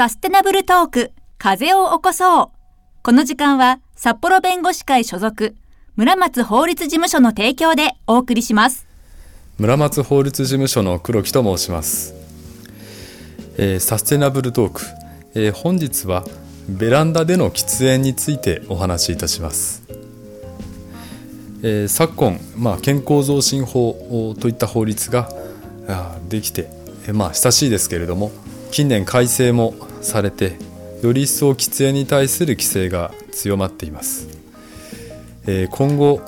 サステナブルトーク、風を起こそう。この時間は、札幌弁護士会所属、村松法律事務所の提供でお送りします。村松法律事務所の黒木と申します。えー、サステナブルトーク、えー、本日はベランダでの喫煙についてお話しいたします。えー、昨今、まあ、健康増進法といった法律ができて、えー、まあ、親しいですけれども近年改正もされてより一層喫煙に対する規制が強まっています、えー、今後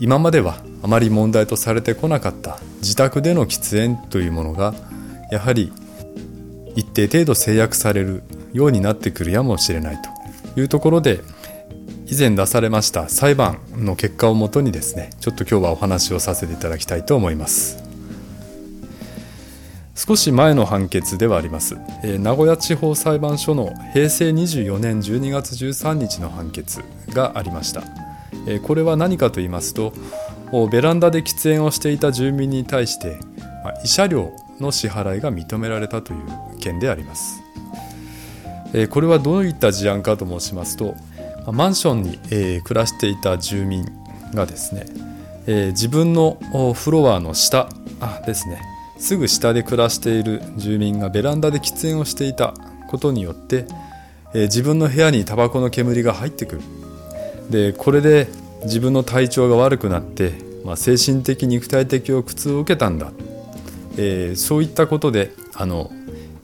今まではあまり問題とされてこなかった自宅での喫煙というものがやはり一定程度制約されるようになってくるやもしれないというところで以前出されました裁判の結果をもとにですねちょっと今日はお話をさせていただきたいと思います。少し前の判決ではあります、えー、名古屋地方裁判所の平成24年12月13日の判決がありました、えー、これは何かと言いますとベランダで喫煙をしていた住民に対して、まあ、慰謝料の支払いが認められたという件であります、えー、これはどういった事案かと申しますとマンションに、え暮らしていた住民がですね、え自分のフロアの下ですねすぐ下で暮らしている住民がベランダで喫煙をしていたことによって、えー、自分の部屋にタバコの煙が入ってくる。でこれで自分の体調が悪くなって、まあ、精神的肉体的苦痛を受けたんだ、えー、そういったことであの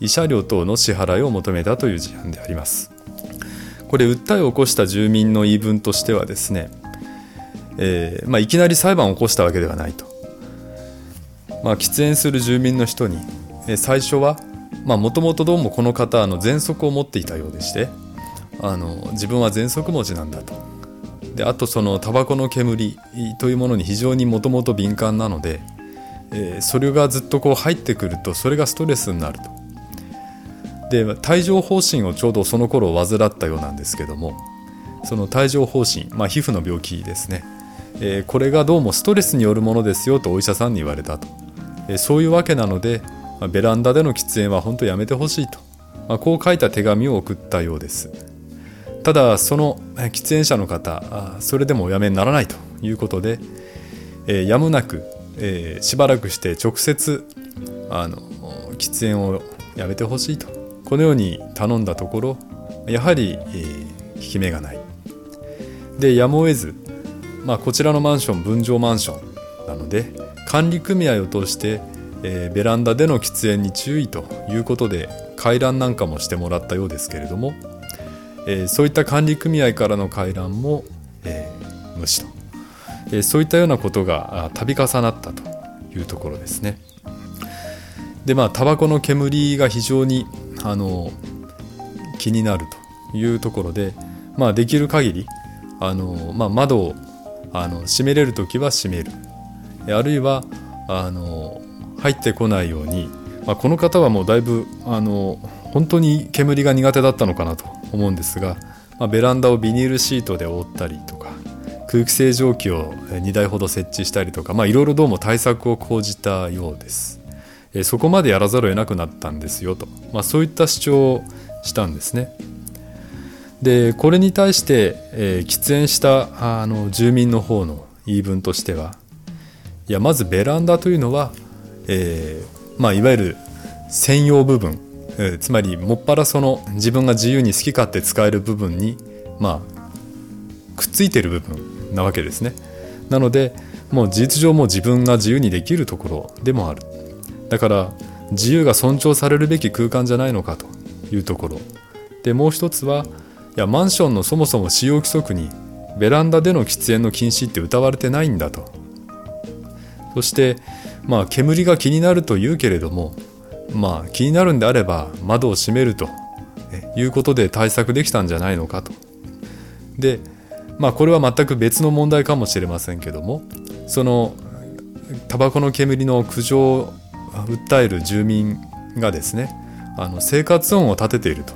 慰謝料等の支払いを求めたという事案であります。これ訴えを起こした住民の言い分としてはですね、えーまあ、いきなり裁判を起こしたわけではないと。まあ、喫煙する住民の人に、最初はもともとどうもこの方の喘息を持っていたようでしてあの自分は喘息持ちなんだと。であとそのタバコの煙というものに非常にもともと敏感なので、えー、それがずっとこう入ってくるとそれがストレスになると。で帯状疱疹をちょうどその頃患ったようなんですけどもその帯状疱疹、まあ、皮膚の病気ですね、えー、これがどうもストレスによるものですよとお医者さんに言われたと。そういうわけなのでまベランダでの喫煙は本当やめてほしいと、ま、こう書いた手紙を送ったようです。ただその喫煙者の方それでもおやめにならないということで、え、やむなく、え、しばらくして直接あの喫煙をやめてほしいと。このように頼んだところやはり、えー、効き目がない。でやむを得ず、まあ、こちらのマンション分譲マンションなので管理組合を通して、えー、ベランダでの喫煙に注意ということで回覧なんかもしてもらったようですけれども、えー、そういった管理組合からの回覧も、えー、無視と、え、そういったようなことが度重なったというところですね。でまあタバコの煙が非常にあの気になるというところで、まあ、できる限りあの、まあ、窓をあの閉めれる時は閉めるあるいはあの入ってこないように、まあ、この方はもうだいぶあの本当に煙が苦手だったのかなと思うんですが、まあ、ベランダをビニールシートで覆ったりとか空気清浄機を2台ほど設置したりとかいろいろどうも対策を講じたようです。そこまでやらざるを得なくなったんですよと、まあ、そういった主張をしたんですね。でこれに対して、えー、喫煙したあの住民の方の言い分としてはいやまずベランダというのは、えーまあ、いわゆる専用部分、えー、つまりもっぱらその自分が自由に好き勝手使える部分に、まあ、くっついてる部分なわけですね。なのでもう事実上も自分が自由にできるところでもある。だから自由が尊重されるべき空間じゃないのかというところ。でもう一つはいやマンションのそもそも使用規則にベランダでの喫煙の禁止って謳われてないんだと。そしてまあ煙が気になるというけれどもまあ気になるんであれば窓を閉めるということで対策できたんじゃないのかと。でまあこれは全く別の問題かもしれませんけどもそのタバコの煙の苦情を訴える住民がですねあの生活音を立てていると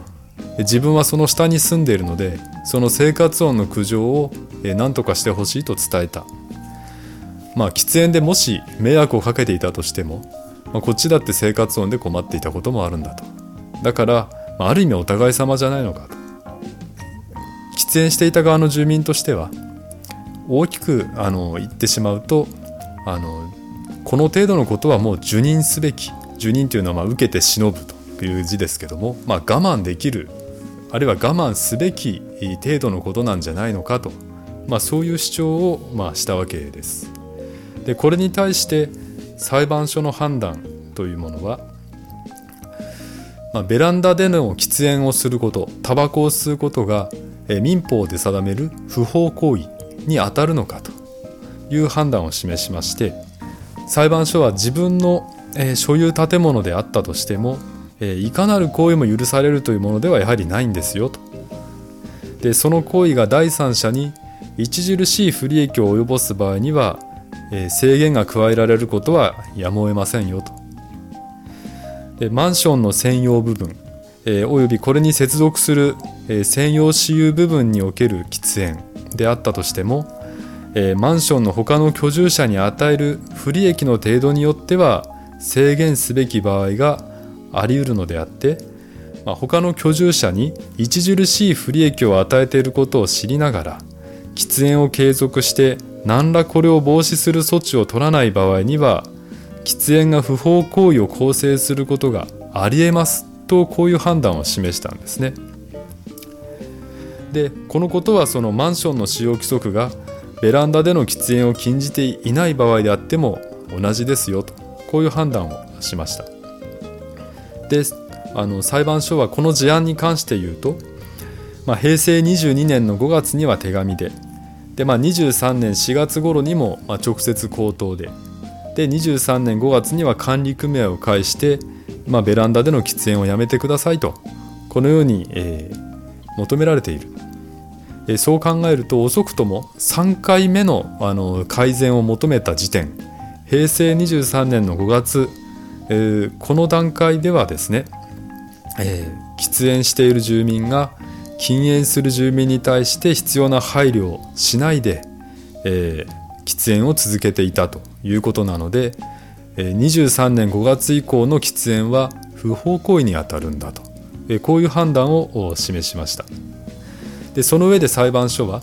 自分はその下に住んでいるのでその生活音の苦情を何とかしてほしいと伝えたまあ喫煙でもし迷惑をかけていたとしても、まあ、こっちだって生活音で困っていたこともあるんだと。だからまあ、ある意味お互い様じゃないのかと。喫煙していた側の住民としては大きくあの言ってしまうとあのこの程度のことはもう受任すべき受任というのはまあ受けて忍ぶという字ですけども、まあ、我慢できるあるいは我慢すべき程度のことなんじゃないのかと、まあ、そういう主張をまあしたわけです。でこれに対して裁判所の判断というものは、まあ、ベランダでの喫煙をすることタバコを吸うことが民法で定める不法行為に当たるのかという判断を示しまして裁判所は自分の所有建物であったとしてもいかなる行為も許されるというものではやはりないんですよと。でその行為が第三者に著しい不利益を及ぼす場合にはえ制限が加えられることはやむを得ませんよと。でマンションの専用部分えー、およびこれに接続する、えー、専用私有部分における喫煙であったとしても、え、マンションの他の居住者に与える不利益の程度によっては制限すべき場合があり得るのであって、まあ、他の居住者に著しい不利益を与えていることを知りながら喫煙を継続して何らこれを防止する措置を取らない場合には喫煙が不法行為を構成することがありえますとこういう判断を示したんですね。でこのことはそのマンションの使用規則がベランダでの喫煙を禁じていない場合であっても同じですよとこういう判断をしました。であの裁判所はこの事案に関して言うと、まあ、平成22年の5月には手紙でで、まあ、23年4月頃にもま直接口頭で。で23年5月には管理組合を介してまあ、ベランダでの喫煙をやめてくださいと。このように、えー、求められている、えー、そう考えると遅くとも3回目のあの改善を求めた時点。平成23年の5月、えー、この段階ではですね、え喫煙している住民が禁煙する住民に対して必要な配慮をしないで、え喫煙を続けていたということなので、23年5月以降の喫煙は不法行為にあたるんだと。こういう判断を示しました。でその上で裁判所は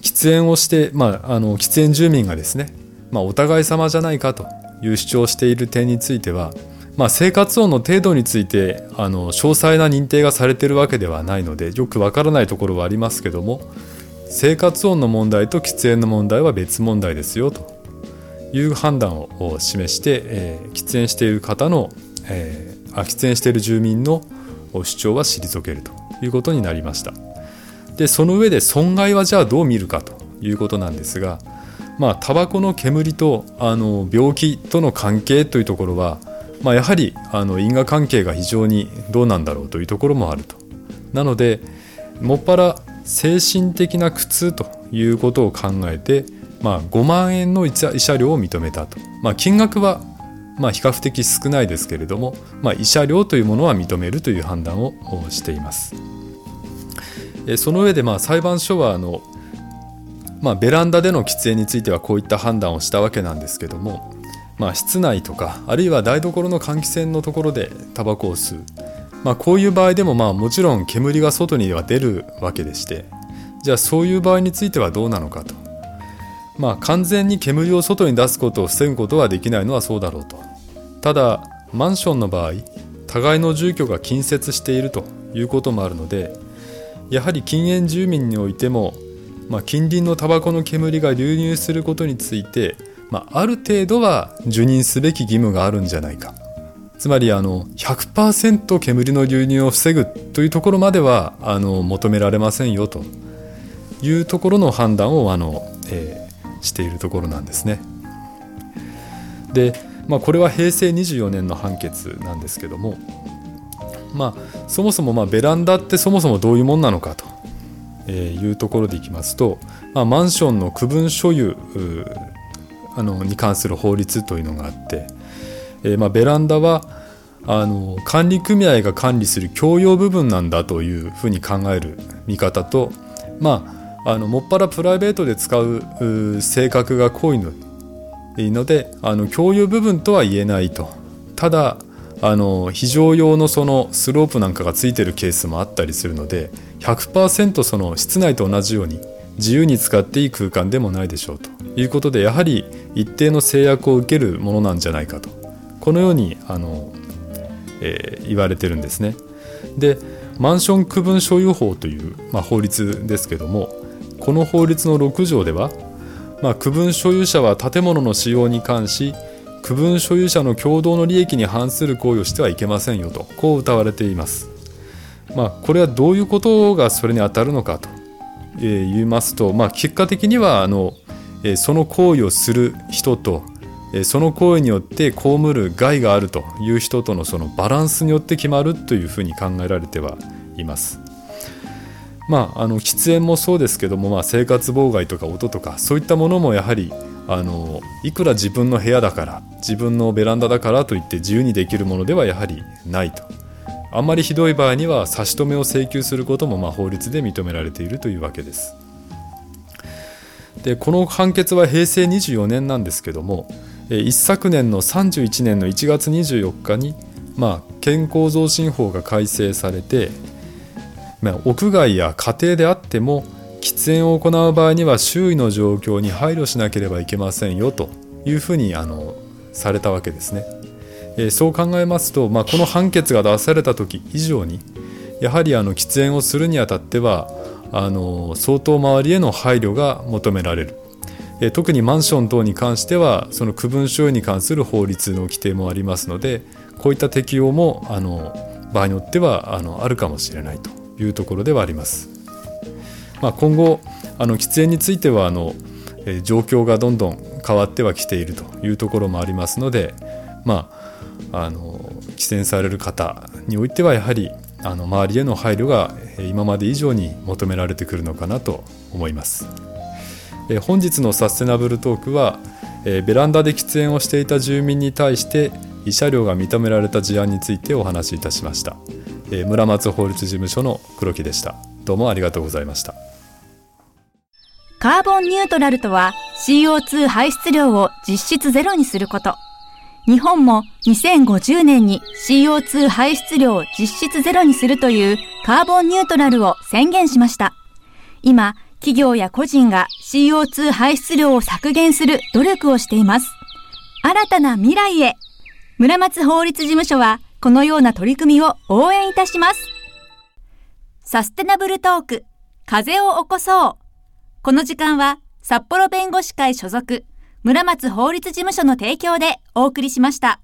喫煙をして、まあ、あの喫煙住民がですね、まあ、お互い様じゃないかという主張している点については、まあ、生活音の程度についてあの詳細な認定がされているわけではないのでよくわからないところはありますけども生活音の問題と喫煙の問題は別問題ですよという判断を示して、えー、喫煙している方の、えー、喫煙している住民の主張は退けるということになりました。でその上で損害はじゃあどう見るかということなんですがまあタバコの煙とあの病気との関係というところは、まあ、やはりあの因果関係が非常にどうなんだろうというところもあるとなのでもっぱら精神的な苦痛ということを考えてまあ、5万円の慰謝料を認めたと、まあ、金額はまあ比較的少ないですけれども、まあ、慰謝料というものは認めるという判断をしています。その上でまあ裁判所はあの、まあ、ベランダでの喫煙についてはこういった判断をしたわけなんですけども、まあ、室内とかあるいは台所の換気扇のところでタバコを吸う、まあ、こういう場合でもまあもちろん煙が外には出るわけでして。じゃあそういう場合についてはどうなのかと。まあ完全に煙を外に出すことを防ぐことはできないのはそうだろうと。ただマンションの場合互いの住居が近接しているということもあるのでやはり禁煙住民においても、まあ、近隣のタバコの煙が流入することについて、まあ、ある程度は受任すべき義務があるんじゃないかつまりあの100%煙の流入を防ぐというところまではあの求められませんよというところの判断をあの、えーしているところなんですね。で、まあ、これは平成24年の判決なんですけども、まあ、そもそもまあベランダってそもそもどういうもんなのかというところでいきますと、まあ、マンションの区分所有あのに関する法律というのがあって、えー、まあベランダはあの管理組合が管理する共用部分なんだというふうに考える見方とまああのもっぱらプライベートで使う性格が濃いののであの共有部分とは言えないと。ただあの非常用のそのスロープなんかがついてるケースもあったりするので100%その室内と同じように自由に使っていい空間でもないでしょうと。いうことでやはり一定の制約を受けるものなんじゃないかとこのようにあの、えー、言われてるんですね。でマンション区分所有法という、まあ、法律ですけどもこの法律の6条では、まあ、区分所有者は建物の使用に関し区分所有者の共同の利益に反する行為をしてはいけませんよとこう謳われています。まあ、これはどういうことがそれに当たるのかと言いますと、まあ、結果的にはあのその行為をする人とその行為によって被る害があるという人とのそのバランスによって決まるというふうに考えられてはいます。まあ、あの喫煙もそうですけども、まあ、生活妨害とか音とかそういったものもやはりあのいくら自分の部屋だから自分のベランダだからといって自由にできるものではやはりないとあんまりひどい場合には差し止めを請求することもま法律で認められているというわけです。でこの判決は平成24年なんですけども一昨年の31年の1月24日に、まあ、健康増進法が改正されて、まあ、屋外や家庭であっても喫煙を行う場合には周囲の状況に配慮しなければいけませんよというふうにあのされたわけですね。えー、そう考えますと、まあ、この判決が出された時以上にやはりあの喫煙をするにあたってはあの相当周りへの配慮が求められる、特にマンション等に関してはその区分所有に関する法律の規定もありますのでこういった適用もあの場合によってはあのあるかもしれないというところではあります。まあ、今後あの喫煙についてはあの、状況がどんどん変わってはきているというところもありますので、まあ、あの寄選される方においてはやはりあの周りへの配慮が今まで以上に求められてくるのかなと思います。え本日のサステナブルトークは、えベランダで喫煙をしていた住民に対して慰謝料が認められた事案についてお話しいたしました。え村松法律事務所の黒木でした。どうもありがとうございました。カーボンニュートラルとは CO2 排出量を実質ゼロにすること。日本も2050年に CO2 排出量を実質ゼロにするというカーボンニュートラルを宣言しました。今、企業や個人が CO2 排出量を削減する努力をしています。新たな未来へ村松法律事務所はこのような取り組みを応援いたします。サステナブルトーク、風を起こそう。この時間は札幌弁護士会所属村松法律事務所の提供でお送りしました。